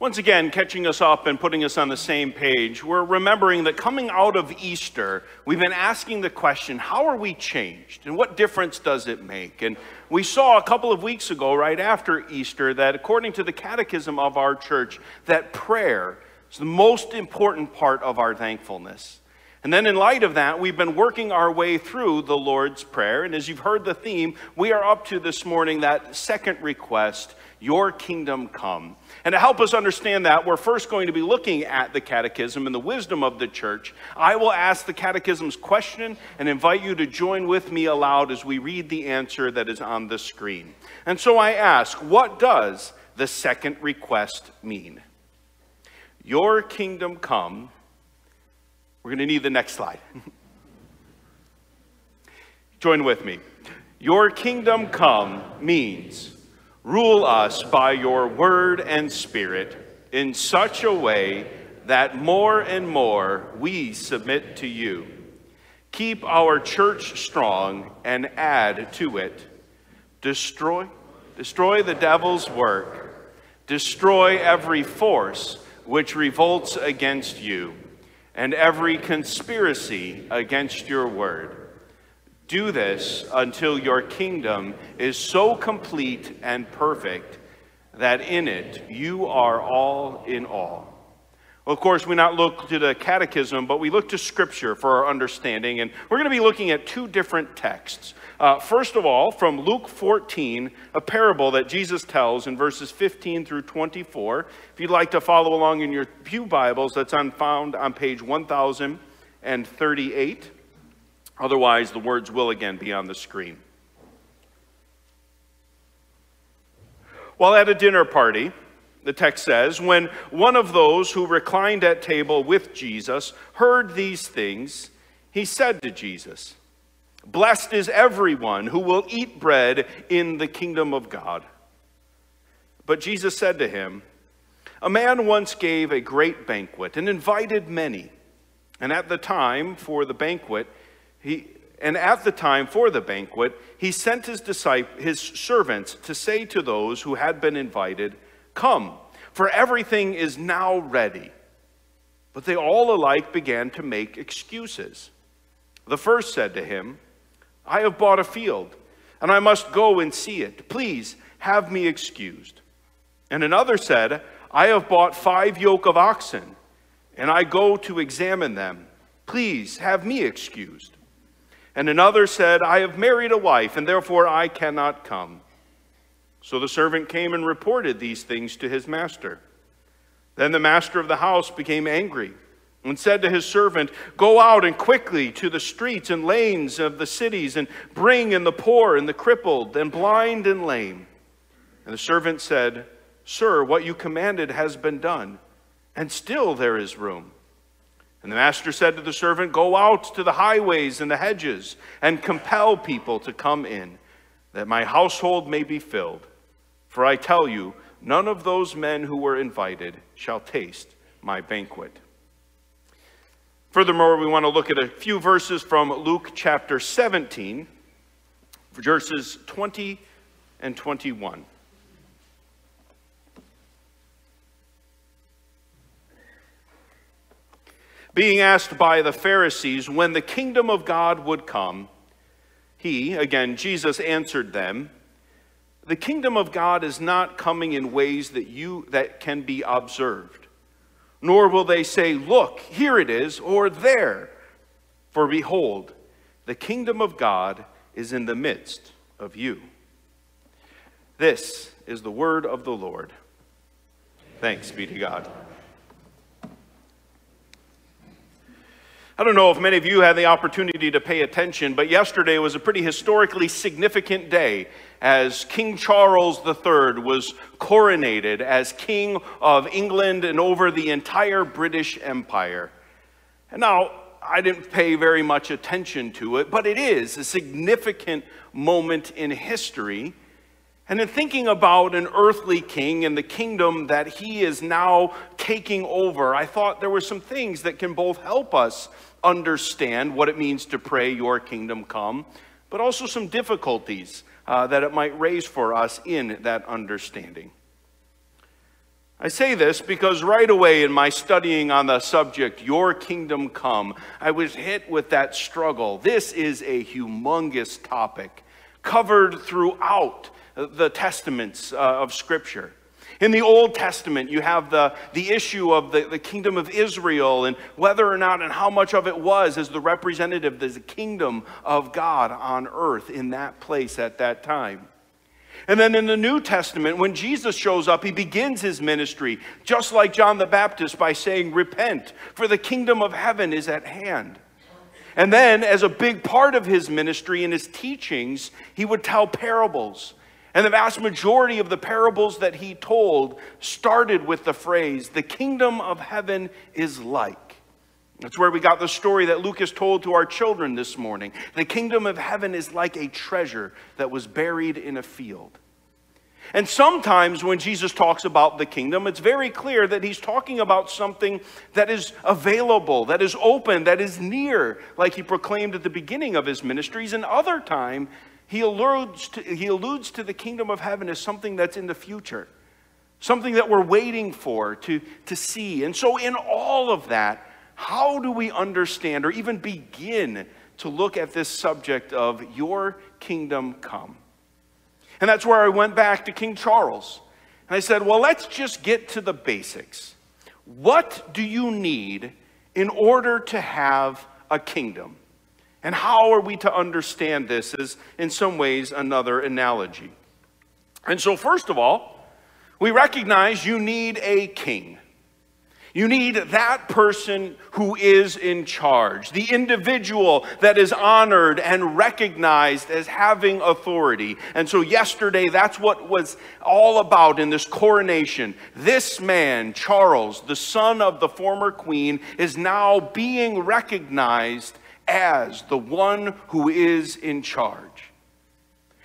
Once again, catching us up and putting us on the same page, we're remembering that coming out of Easter, we've been asking the question how are we changed and what difference does it make? And we saw a couple of weeks ago, right after Easter, that according to the catechism of our church, that prayer is the most important part of our thankfulness. And then, in light of that, we've been working our way through the Lord's Prayer. And as you've heard the theme, we are up to this morning that second request Your kingdom come. And to help us understand that, we're first going to be looking at the catechism and the wisdom of the church. I will ask the catechism's question and invite you to join with me aloud as we read the answer that is on the screen. And so I ask, what does the second request mean? Your kingdom come we're going to need the next slide. Join with me. Your kingdom come means rule us by your word and spirit in such a way that more and more we submit to you. Keep our church strong and add to it. Destroy, destroy the devil's work. Destroy every force which revolts against you and every conspiracy against your word. Do this until your kingdom is so complete and perfect that in it you are all in all. Of course, we not look to the catechism, but we look to scripture for our understanding. And we're going to be looking at two different texts. Uh, first of all, from Luke 14, a parable that Jesus tells in verses 15 through 24. If you'd like to follow along in your Pew Bibles, that's on, found on page 1038. Otherwise, the words will again be on the screen. While at a dinner party, the text says, when one of those who reclined at table with Jesus heard these things, he said to Jesus, Blessed is everyone who will eat bread in the kingdom of God. But Jesus said to him, A man once gave a great banquet and invited many. And at the time for the banquet, he and at the time for the banquet, he sent his disciples, his servants to say to those who had been invited, Come, for everything is now ready. But they all alike began to make excuses. The first said to him, I have bought a field, and I must go and see it. Please have me excused. And another said, I have bought five yoke of oxen, and I go to examine them. Please have me excused. And another said, I have married a wife, and therefore I cannot come. So the servant came and reported these things to his master. Then the master of the house became angry and said to his servant, Go out and quickly to the streets and lanes of the cities and bring in the poor and the crippled and blind and lame. And the servant said, Sir, what you commanded has been done, and still there is room. And the master said to the servant, Go out to the highways and the hedges and compel people to come in, that my household may be filled. For I tell you, none of those men who were invited shall taste my banquet. Furthermore, we want to look at a few verses from Luke chapter 17, verses 20 and 21. Being asked by the Pharisees when the kingdom of God would come, he, again, Jesus answered them, The kingdom of God is not coming in ways that, you, that can be observed nor will they say, Look, here it is, or there. For behold, the kingdom of God is in the midst of you. This is the word of the Lord. Thanks be to God. I don't know if many of you had the opportunity to pay attention, but yesterday was a pretty historically significant day as King Charles III was coronated as King of England and over the entire British Empire. And now, I didn't pay very much attention to it, but it is a significant moment in history. And in thinking about an earthly king and the kingdom that he is now taking over, I thought there were some things that can both help us understand what it means to pray, Your kingdom come, but also some difficulties uh, that it might raise for us in that understanding. I say this because right away in my studying on the subject, Your Kingdom Come, I was hit with that struggle. This is a humongous topic covered throughout the testaments uh, of Scripture. In the Old Testament, you have the, the issue of the, the kingdom of Israel and whether or not and how much of it was as the representative of the kingdom of God on earth in that place at that time. And then in the New Testament, when Jesus shows up, he begins his ministry, just like John the Baptist, by saying, Repent, for the kingdom of heaven is at hand. And then, as a big part of his ministry and his teachings, he would tell parables. And the vast majority of the parables that he told started with the phrase, The kingdom of heaven is like. That's where we got the story that Lucas told to our children this morning. The kingdom of heaven is like a treasure that was buried in a field. And sometimes when Jesus talks about the kingdom, it's very clear that he's talking about something that is available, that is open, that is near, like he proclaimed at the beginning of his ministries. And other time, he alludes to, he alludes to the kingdom of heaven as something that's in the future, something that we're waiting for to, to see. And so, in all of that, how do we understand or even begin to look at this subject of your kingdom come? And that's where I went back to King Charles. And I said, well, let's just get to the basics. What do you need in order to have a kingdom? And how are we to understand this is, in some ways, another analogy? And so, first of all, we recognize you need a king. You need that person who is in charge, the individual that is honored and recognized as having authority. And so, yesterday, that's what was all about in this coronation. This man, Charles, the son of the former queen, is now being recognized as the one who is in charge.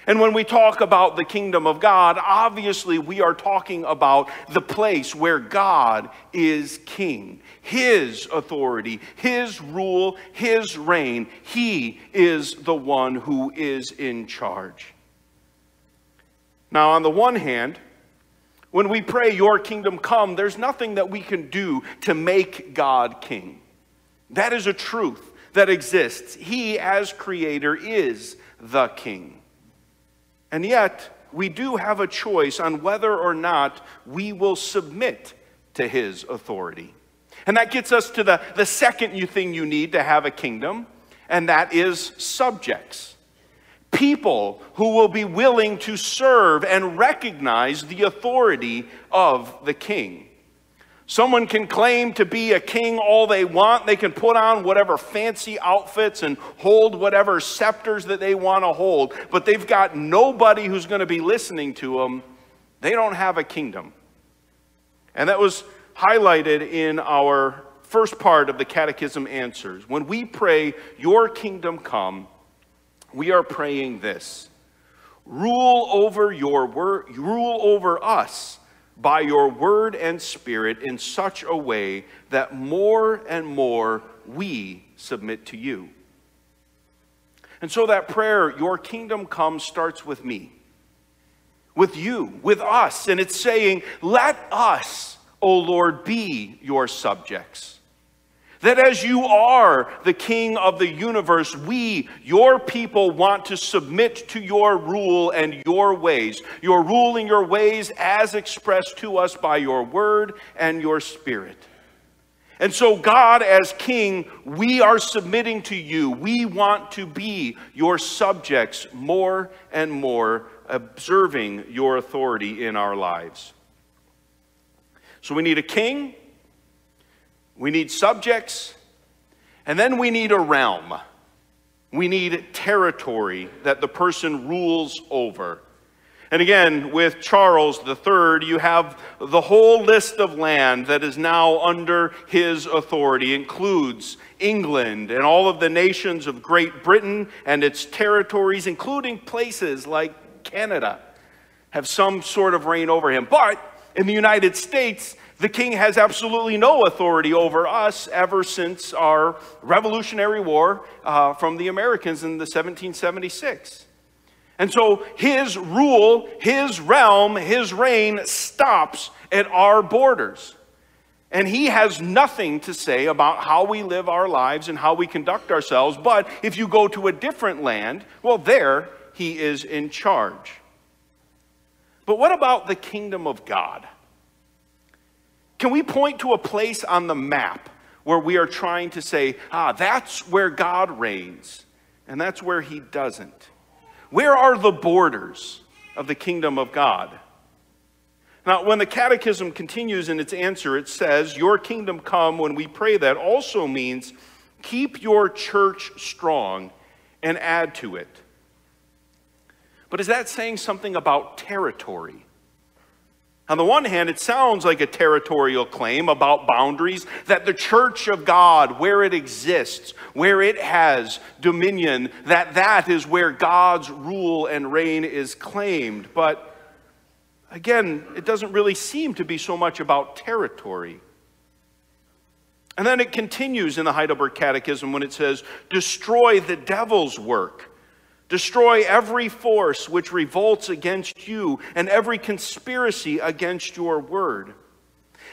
And when we talk about the kingdom of God, obviously we are talking about the place where God is king. His authority, His rule, His reign. He is the one who is in charge. Now, on the one hand, when we pray, Your kingdom come, there's nothing that we can do to make God king. That is a truth that exists. He, as creator, is the king. And yet, we do have a choice on whether or not we will submit to his authority. And that gets us to the, the second thing you need to have a kingdom, and that is subjects. People who will be willing to serve and recognize the authority of the king. Someone can claim to be a king all they want. They can put on whatever fancy outfits and hold whatever scepters that they want to hold, but they've got nobody who's going to be listening to them. They don't have a kingdom. And that was highlighted in our first part of the Catechism Answers. When we pray, Your kingdom come, we are praying this rule over your word, rule over us by your word and spirit in such a way that more and more we submit to you. And so that prayer, Your kingdom come, starts with me, with you, with us. And it's saying, Let us, O Lord, be your subjects. That as you are the king of the universe, we, your people, want to submit to your rule and your ways. Your rule and your ways as expressed to us by your word and your spirit. And so, God, as king, we are submitting to you. We want to be your subjects more and more, observing your authority in our lives. So, we need a king we need subjects, and then we need a realm. We need territory that the person rules over. And again, with Charles III, you have the whole list of land that is now under his authority, it includes England and all of the nations of Great Britain and its territories, including places like Canada, have some sort of reign over him. But in the United States, the king has absolutely no authority over us ever since our Revolutionary War uh, from the Americans in the 1776. And so his rule, his realm, his reign stops at our borders. And he has nothing to say about how we live our lives and how we conduct ourselves. But if you go to a different land, well, there he is in charge. But what about the kingdom of God? Can we point to a place on the map where we are trying to say, ah, that's where God reigns, and that's where he doesn't? Where are the borders of the kingdom of God? Now, when the catechism continues in its answer, it says, Your kingdom come, when we pray that, also means keep your church strong and add to it. But is that saying something about territory? On the one hand, it sounds like a territorial claim about boundaries, that the church of God, where it exists, where it has dominion, that that is where God's rule and reign is claimed. But again, it doesn't really seem to be so much about territory. And then it continues in the Heidelberg Catechism when it says, destroy the devil's work. Destroy every force which revolts against you and every conspiracy against your word.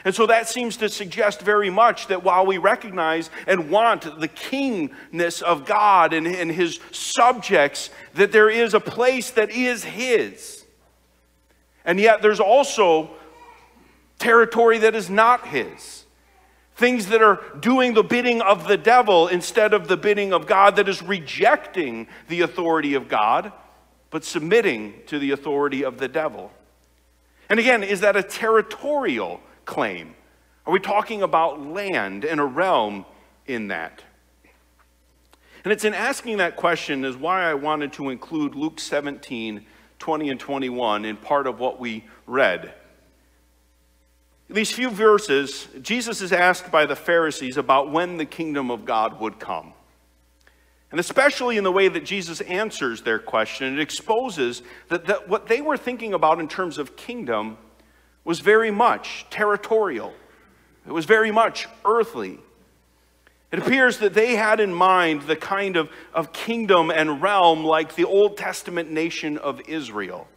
And so that seems to suggest very much that while we recognize and want the kingness of God and, and his subjects, that there is a place that is his. And yet there's also territory that is not his things that are doing the bidding of the devil instead of the bidding of God, that is rejecting the authority of God, but submitting to the authority of the devil. And again, is that a territorial claim? Are we talking about land and a realm in that? And it's in asking that question is why I wanted to include Luke 17, 20 and 21 in part of what we read these few verses, Jesus is asked by the Pharisees about when the kingdom of God would come. And especially in the way that Jesus answers their question, it exposes that, that what they were thinking about in terms of kingdom was very much territorial, it was very much earthly. It appears that they had in mind the kind of, of kingdom and realm like the Old Testament nation of Israel,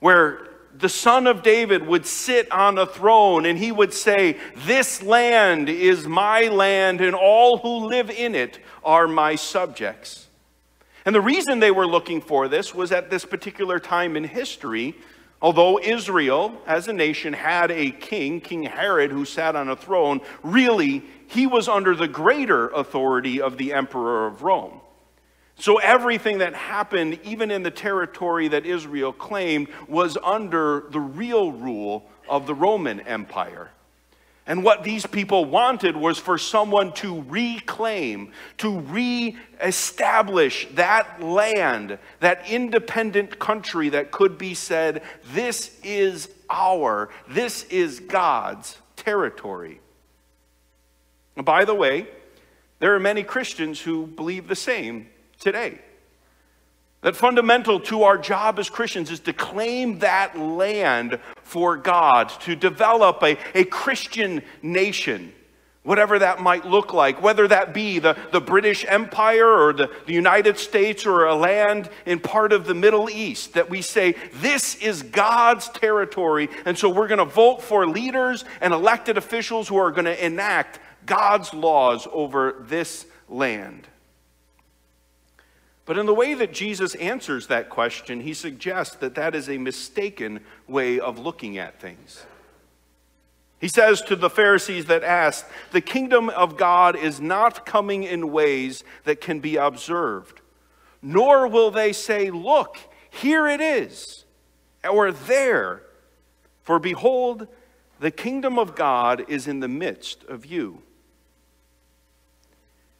where the son of David would sit on a throne and he would say, This land is my land, and all who live in it are my subjects. And the reason they were looking for this was at this particular time in history, although Israel as a nation had a king, King Herod, who sat on a throne, really he was under the greater authority of the emperor of Rome. So everything that happened, even in the territory that Israel claimed, was under the real rule of the Roman Empire. And what these people wanted was for someone to reclaim, to re-establish that land, that independent country that could be said, this is our, this is God's territory. And by the way, there are many Christians who believe the same today. That fundamental to our job as Christians is to claim that land for God, to develop a, a Christian nation, whatever that might look like, whether that be the, the British Empire or the, the United States or a land in part of the Middle East, that we say, this is God's territory, and so we're going to vote for leaders and elected officials who are going to enact God's laws over this land. But in the way that Jesus answers that question, he suggests that that is a mistaken way of looking at things. He says to the Pharisees that asked, The kingdom of God is not coming in ways that can be observed, nor will they say, Look, here it is, or there. For behold, the kingdom of God is in the midst of you.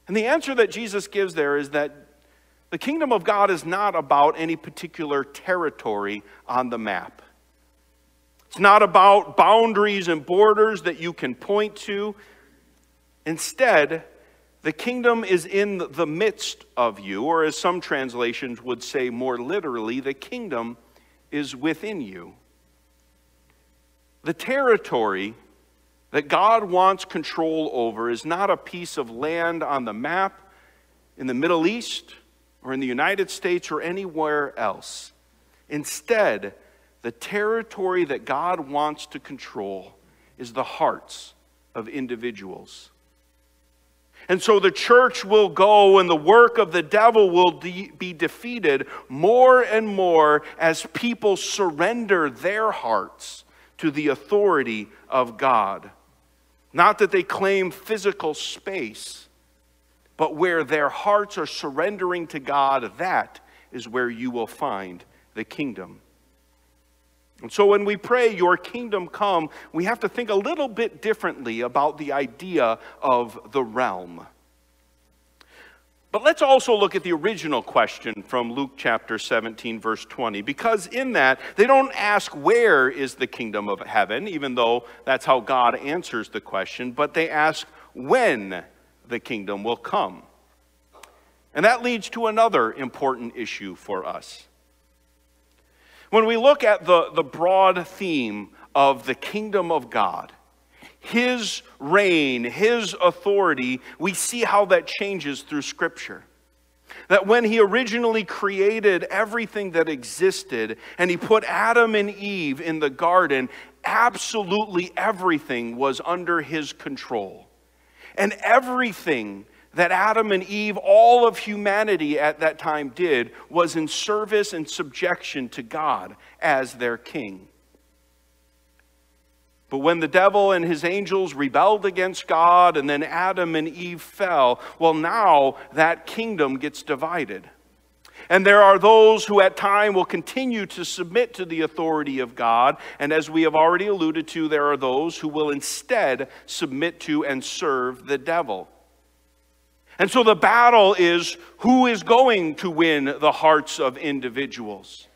And the answer that Jesus gives there is that the kingdom of God is not about any particular territory on the map. It's not about boundaries and borders that you can point to. Instead, the kingdom is in the midst of you, or as some translations would say more literally, the kingdom is within you. The territory that God wants control over is not a piece of land on the map in the Middle East or in the United States or anywhere else. Instead, the territory that God wants to control is the hearts of individuals. And so the church will go and the work of the devil will de- be defeated more and more as people surrender their hearts to the authority of God. Not that they claim physical space, but where their hearts are surrendering to God, that is where you will find the kingdom. And so when we pray, Your kingdom come, we have to think a little bit differently about the idea of the realm. But let's also look at the original question from Luke chapter 17, verse 20, because in that, they don't ask where is the kingdom of heaven, even though that's how God answers the question, but they ask when the kingdom will come. And that leads to another important issue for us. When we look at the, the broad theme of the kingdom of God, his reign, His authority, we see how that changes through Scripture. That when He originally created everything that existed and He put Adam and Eve in the garden, absolutely everything was under His control. And everything that Adam and Eve, all of humanity at that time did, was in service and subjection to God as their king. But when the devil and his angels rebelled against God and then Adam and Eve fell, well, now that kingdom gets divided. And there are those who at time will continue to submit to the authority of God. And as we have already alluded to, there are those who will instead submit to and serve the devil. And so the battle is who is going to win the hearts of individuals.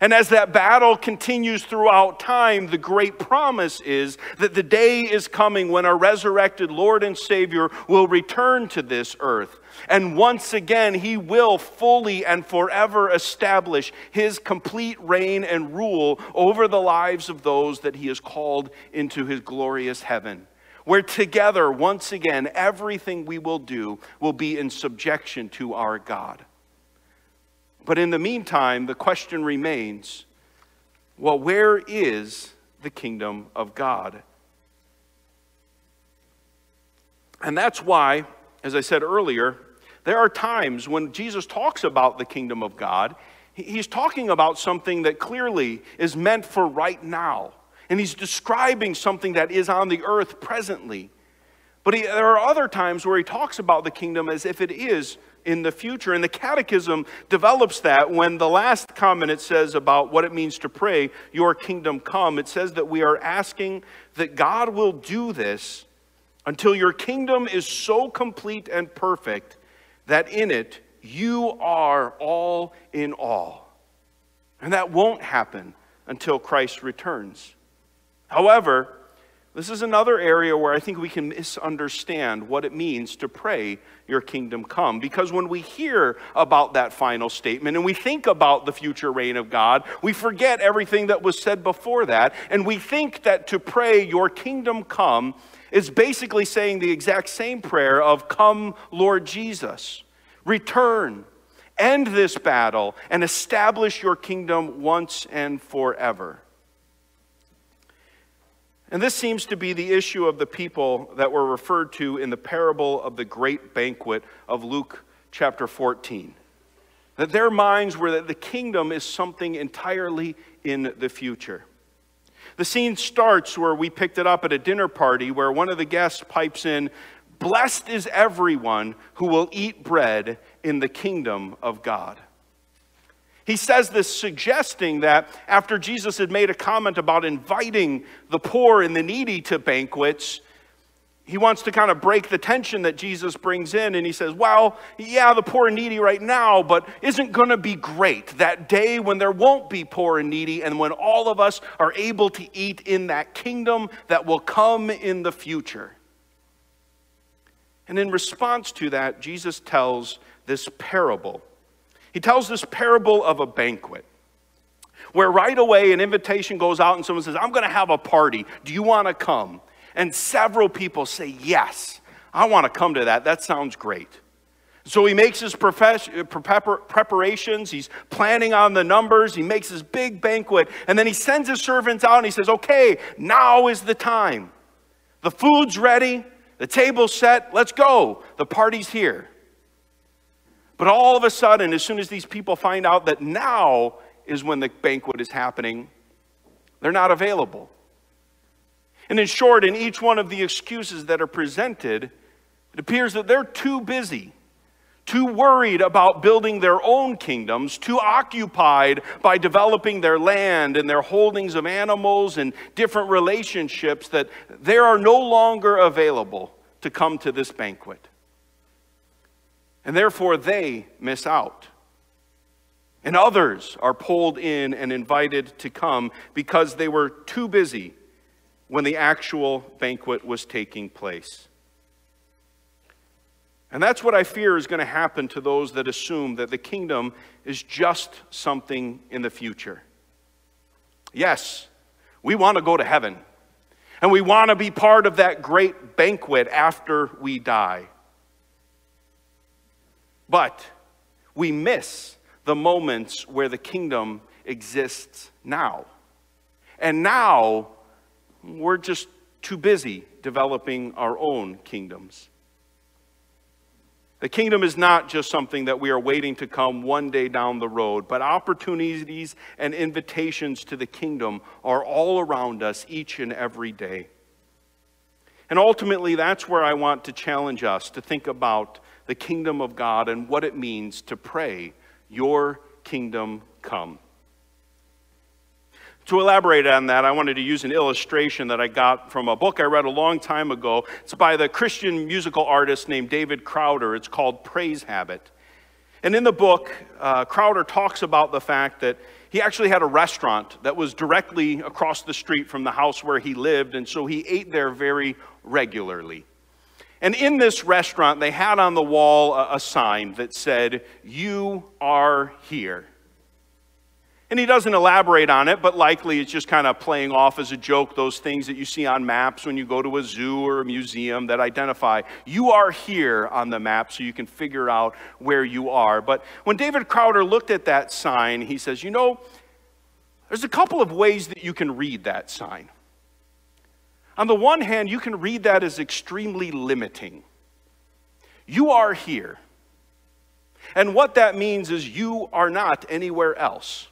And as that battle continues throughout time, the great promise is that the day is coming when our resurrected Lord and Savior will return to this earth. And once again, he will fully and forever establish his complete reign and rule over the lives of those that he has called into his glorious heaven. Where together, once again, everything we will do will be in subjection to our God. But in the meantime, the question remains well, where is the kingdom of God? And that's why, as I said earlier, there are times when Jesus talks about the kingdom of God, he's talking about something that clearly is meant for right now. And he's describing something that is on the earth presently. But he, there are other times where he talks about the kingdom as if it is in the future. And the Catechism develops that when the last comment it says about what it means to pray, Your kingdom come, it says that we are asking that God will do this until your kingdom is so complete and perfect that in it you are all in all. And that won't happen until Christ returns. However, this is another area where I think we can misunderstand what it means to pray, Your kingdom come. Because when we hear about that final statement and we think about the future reign of God, we forget everything that was said before that. And we think that to pray, Your kingdom come, is basically saying the exact same prayer of, Come, Lord Jesus, return, end this battle, and establish Your kingdom once and forever. And this seems to be the issue of the people that were referred to in the parable of the great banquet of Luke chapter 14. That their minds were that the kingdom is something entirely in the future. The scene starts where we picked it up at a dinner party where one of the guests pipes in, Blessed is everyone who will eat bread in the kingdom of God. He says this suggesting that after Jesus had made a comment about inviting the poor and the needy to banquets, he wants to kind of break the tension that Jesus brings in. And he says, Well, yeah, the poor and needy right now, but isn't going to be great that day when there won't be poor and needy and when all of us are able to eat in that kingdom that will come in the future. And in response to that, Jesus tells this parable he tells this parable of a banquet where right away an invitation goes out and someone says, I'm going to have a party. Do you want to come? And several people say, Yes, I want to come to that. That sounds great. So he makes his uh, preparations, he's planning on the numbers, he makes his big banquet, and then he sends his servants out and he says, Okay, now is the time. The food's ready, the table's set, let's go. The party's here. But all of a sudden, as soon as these people find out that now is when the banquet is happening, they're not available. And in short, in each one of the excuses that are presented, it appears that they're too busy too worried about building their own kingdoms, too occupied by developing their land and their holdings of animals and different relationships that they are no longer available to come to this banquet. And therefore, they miss out. And others are pulled in and invited to come because they were too busy when the actual banquet was taking place. And that's what I fear is going to happen to those that assume that the kingdom is just something in the future. Yes, we want to go to heaven, and we want to be part of that great banquet after we die. But we miss the moments where the kingdom exists now. And now, we're just too busy developing our own kingdoms. The kingdom is not just something that we are waiting to come one day down the road, but opportunities and invitations to the kingdom are all around us each and every day. And ultimately, that's where I want to challenge us to think about the kingdom of God and what it means to pray, Your kingdom come. To elaborate on that, I wanted to use an illustration that I got from a book I read a long time ago. It's by the Christian musical artist named David Crowder. It's called Praise Habit. And in the book, uh, Crowder talks about the fact that he actually had a restaurant that was directly across the street from the house where he lived, and so he ate there very regularly. And in this restaurant, they had on the wall a, a sign that said, You are here. And he doesn't elaborate on it, but likely it's just kind of playing off as a joke those things that you see on maps when you go to a zoo or a museum that identify you are here on the map so you can figure out where you are. But when David Crowder looked at that sign, he says, You know, there's a couple of ways that you can read that sign. On the one hand, you can read that as extremely limiting. You are here. And what that means is you are not anywhere else.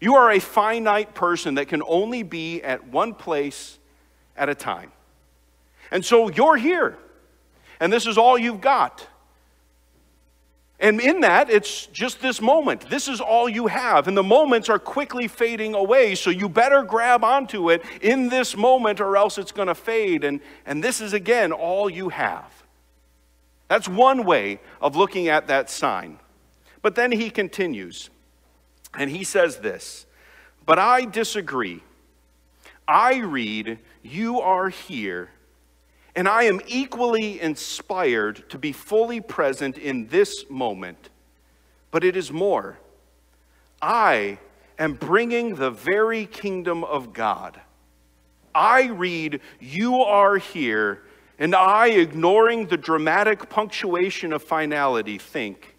You are a finite person that can only be at one place at a time. And so you're here, and this is all you've got. And in that, it's just this moment. This is all you have. And the moments are quickly fading away. So you better grab onto it in this moment, or else it's going to fade. And, and this is, again, all you have. That's one way of looking at that sign. But then he continues. And he says this, but I disagree. I read, You are here, and I am equally inspired to be fully present in this moment. But it is more. I am bringing the very kingdom of God. I read, You are here, and I, ignoring the dramatic punctuation of finality, think,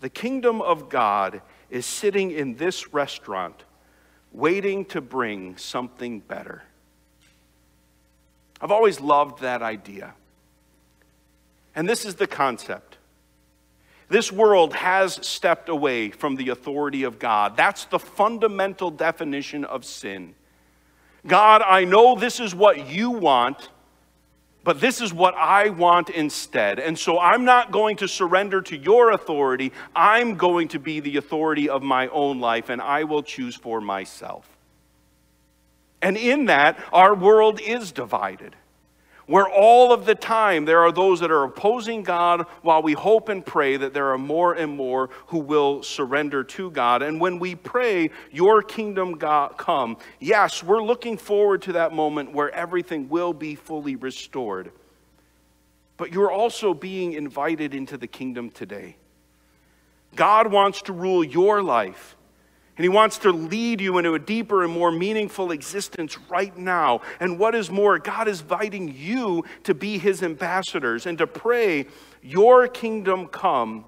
The kingdom of God is sitting in this restaurant, waiting to bring something better. I've always loved that idea. And this is the concept. This world has stepped away from the authority of God. That's the fundamental definition of sin. God, I know this is what you want, but this is what I want instead. And so I'm not going to surrender to your authority. I'm going to be the authority of my own life, and I will choose for myself. And in that, our world is divided where all of the time there are those that are opposing God while we hope and pray that there are more and more who will surrender to God. And when we pray, Your kingdom God come, yes, we're looking forward to that moment where everything will be fully restored. But you're also being invited into the kingdom today. God wants to rule your life And He wants to lead you into a deeper and more meaningful existence right now. And what is more, God is inviting you to be His ambassadors and to pray, Your kingdom come.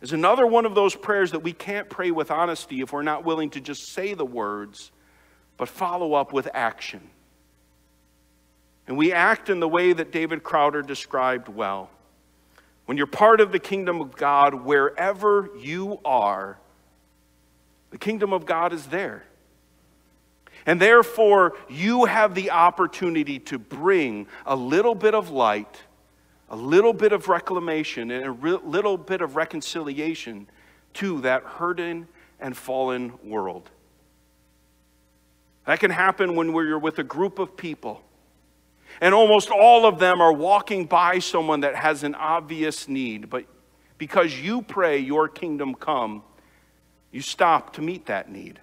Is another one of those prayers that we can't pray with honesty if we're not willing to just say the words, but follow up with action. And we act in the way that David Crowder described well. When you're part of the kingdom of God, wherever you are, the kingdom of God is there. And therefore, you have the opportunity to bring a little bit of light, a little bit of reclamation, and a re- little bit of reconciliation to that hurting and fallen world. That can happen when you're with a group of people, and almost all of them are walking by someone that has an obvious need, but because you pray, Your kingdom come you stop to meet that need.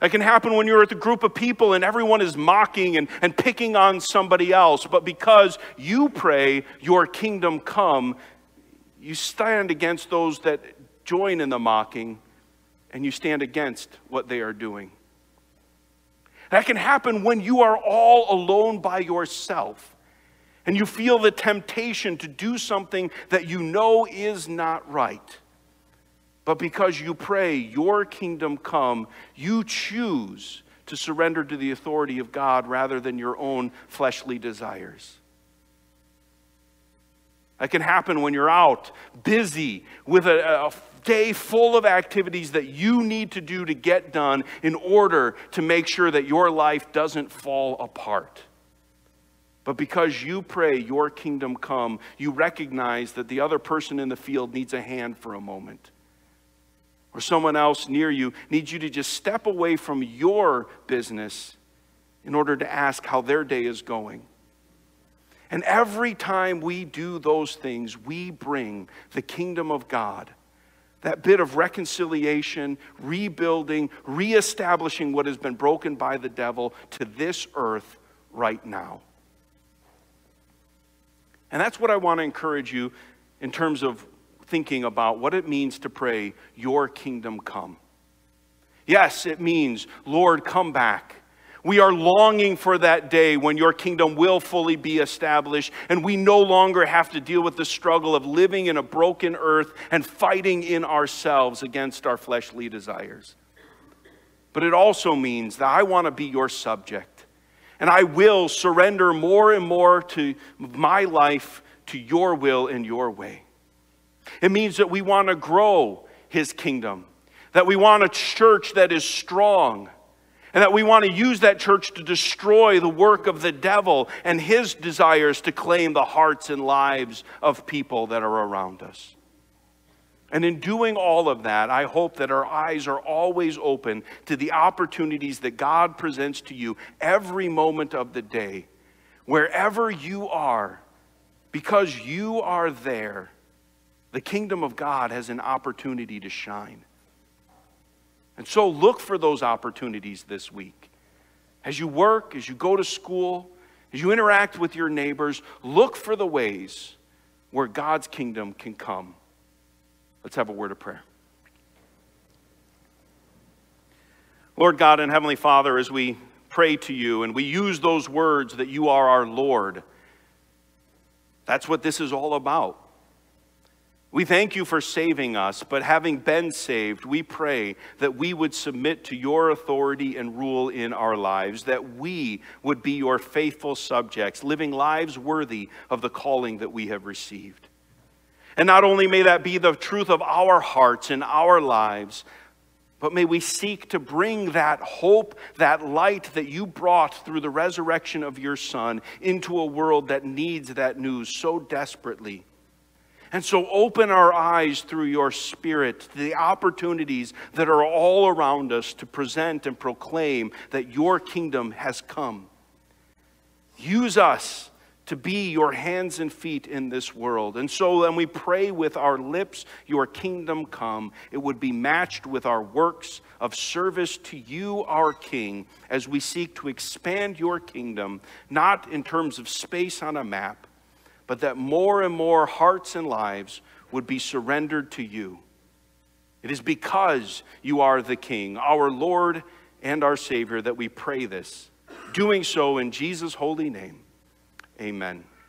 That can happen when you're with a group of people and everyone is mocking and, and picking on somebody else. But because you pray, Your kingdom come, you stand against those that join in the mocking and you stand against what they are doing. That can happen when you are all alone by yourself and you feel the temptation to do something that you know is not right. But because you pray, Your kingdom come, you choose to surrender to the authority of God rather than your own fleshly desires. That can happen when you're out busy with a, a, day full of activities that you need to do to get done in order to make sure that your life doesn't fall apart. But because you pray, Your kingdom come, you recognize that the other person in the field needs a hand for a moment or someone else near you needs you to just step away from your business in order to ask how their day is going. And every time we do those things, we bring the kingdom of God, that bit of reconciliation, rebuilding, reestablishing what has been broken by the devil to this earth right now. And that's what I want to encourage you in terms of thinking about what it means to pray, Your kingdom come. Yes, it means, Lord, come back. We are longing for that day when your kingdom will fully be established, and we no longer have to deal with the struggle of living in a broken earth and fighting in ourselves against our fleshly desires. But it also means that I want to be your subject, and I will surrender more and more to my life to your will and your way. It means that we want to grow his kingdom, that we want a church that is strong, and that we want to use that church to destroy the work of the devil and his desires to claim the hearts and lives of people that are around us. And in doing all of that, I hope that our eyes are always open to the opportunities that God presents to you every moment of the day, wherever you are, because you are there the kingdom of God has an opportunity to shine. And so look for those opportunities this week. As you work, as you go to school, as you interact with your neighbors, look for the ways where God's kingdom can come. Let's have a word of prayer. Lord God and Heavenly Father, as we pray to you and we use those words that you are our Lord, that's what this is all about. We thank you for saving us, but having been saved, we pray that we would submit to your authority and rule in our lives, that we would be your faithful subjects, living lives worthy of the calling that we have received. And not only may that be the truth of our hearts and our lives, but may we seek to bring that hope, that light that you brought through the resurrection of your Son into a world that needs that news so desperately. And so open our eyes through your Spirit to the opportunities that are all around us to present and proclaim that your kingdom has come. Use us to be your hands and feet in this world. And so when we pray with our lips, Your kingdom come, it would be matched with our works of service to you, our King, as we seek to expand your kingdom, not in terms of space on a map but that more and more hearts and lives would be surrendered to you. It is because you are the King, our Lord and our Savior, that we pray this. Doing so in Jesus' holy name. Amen.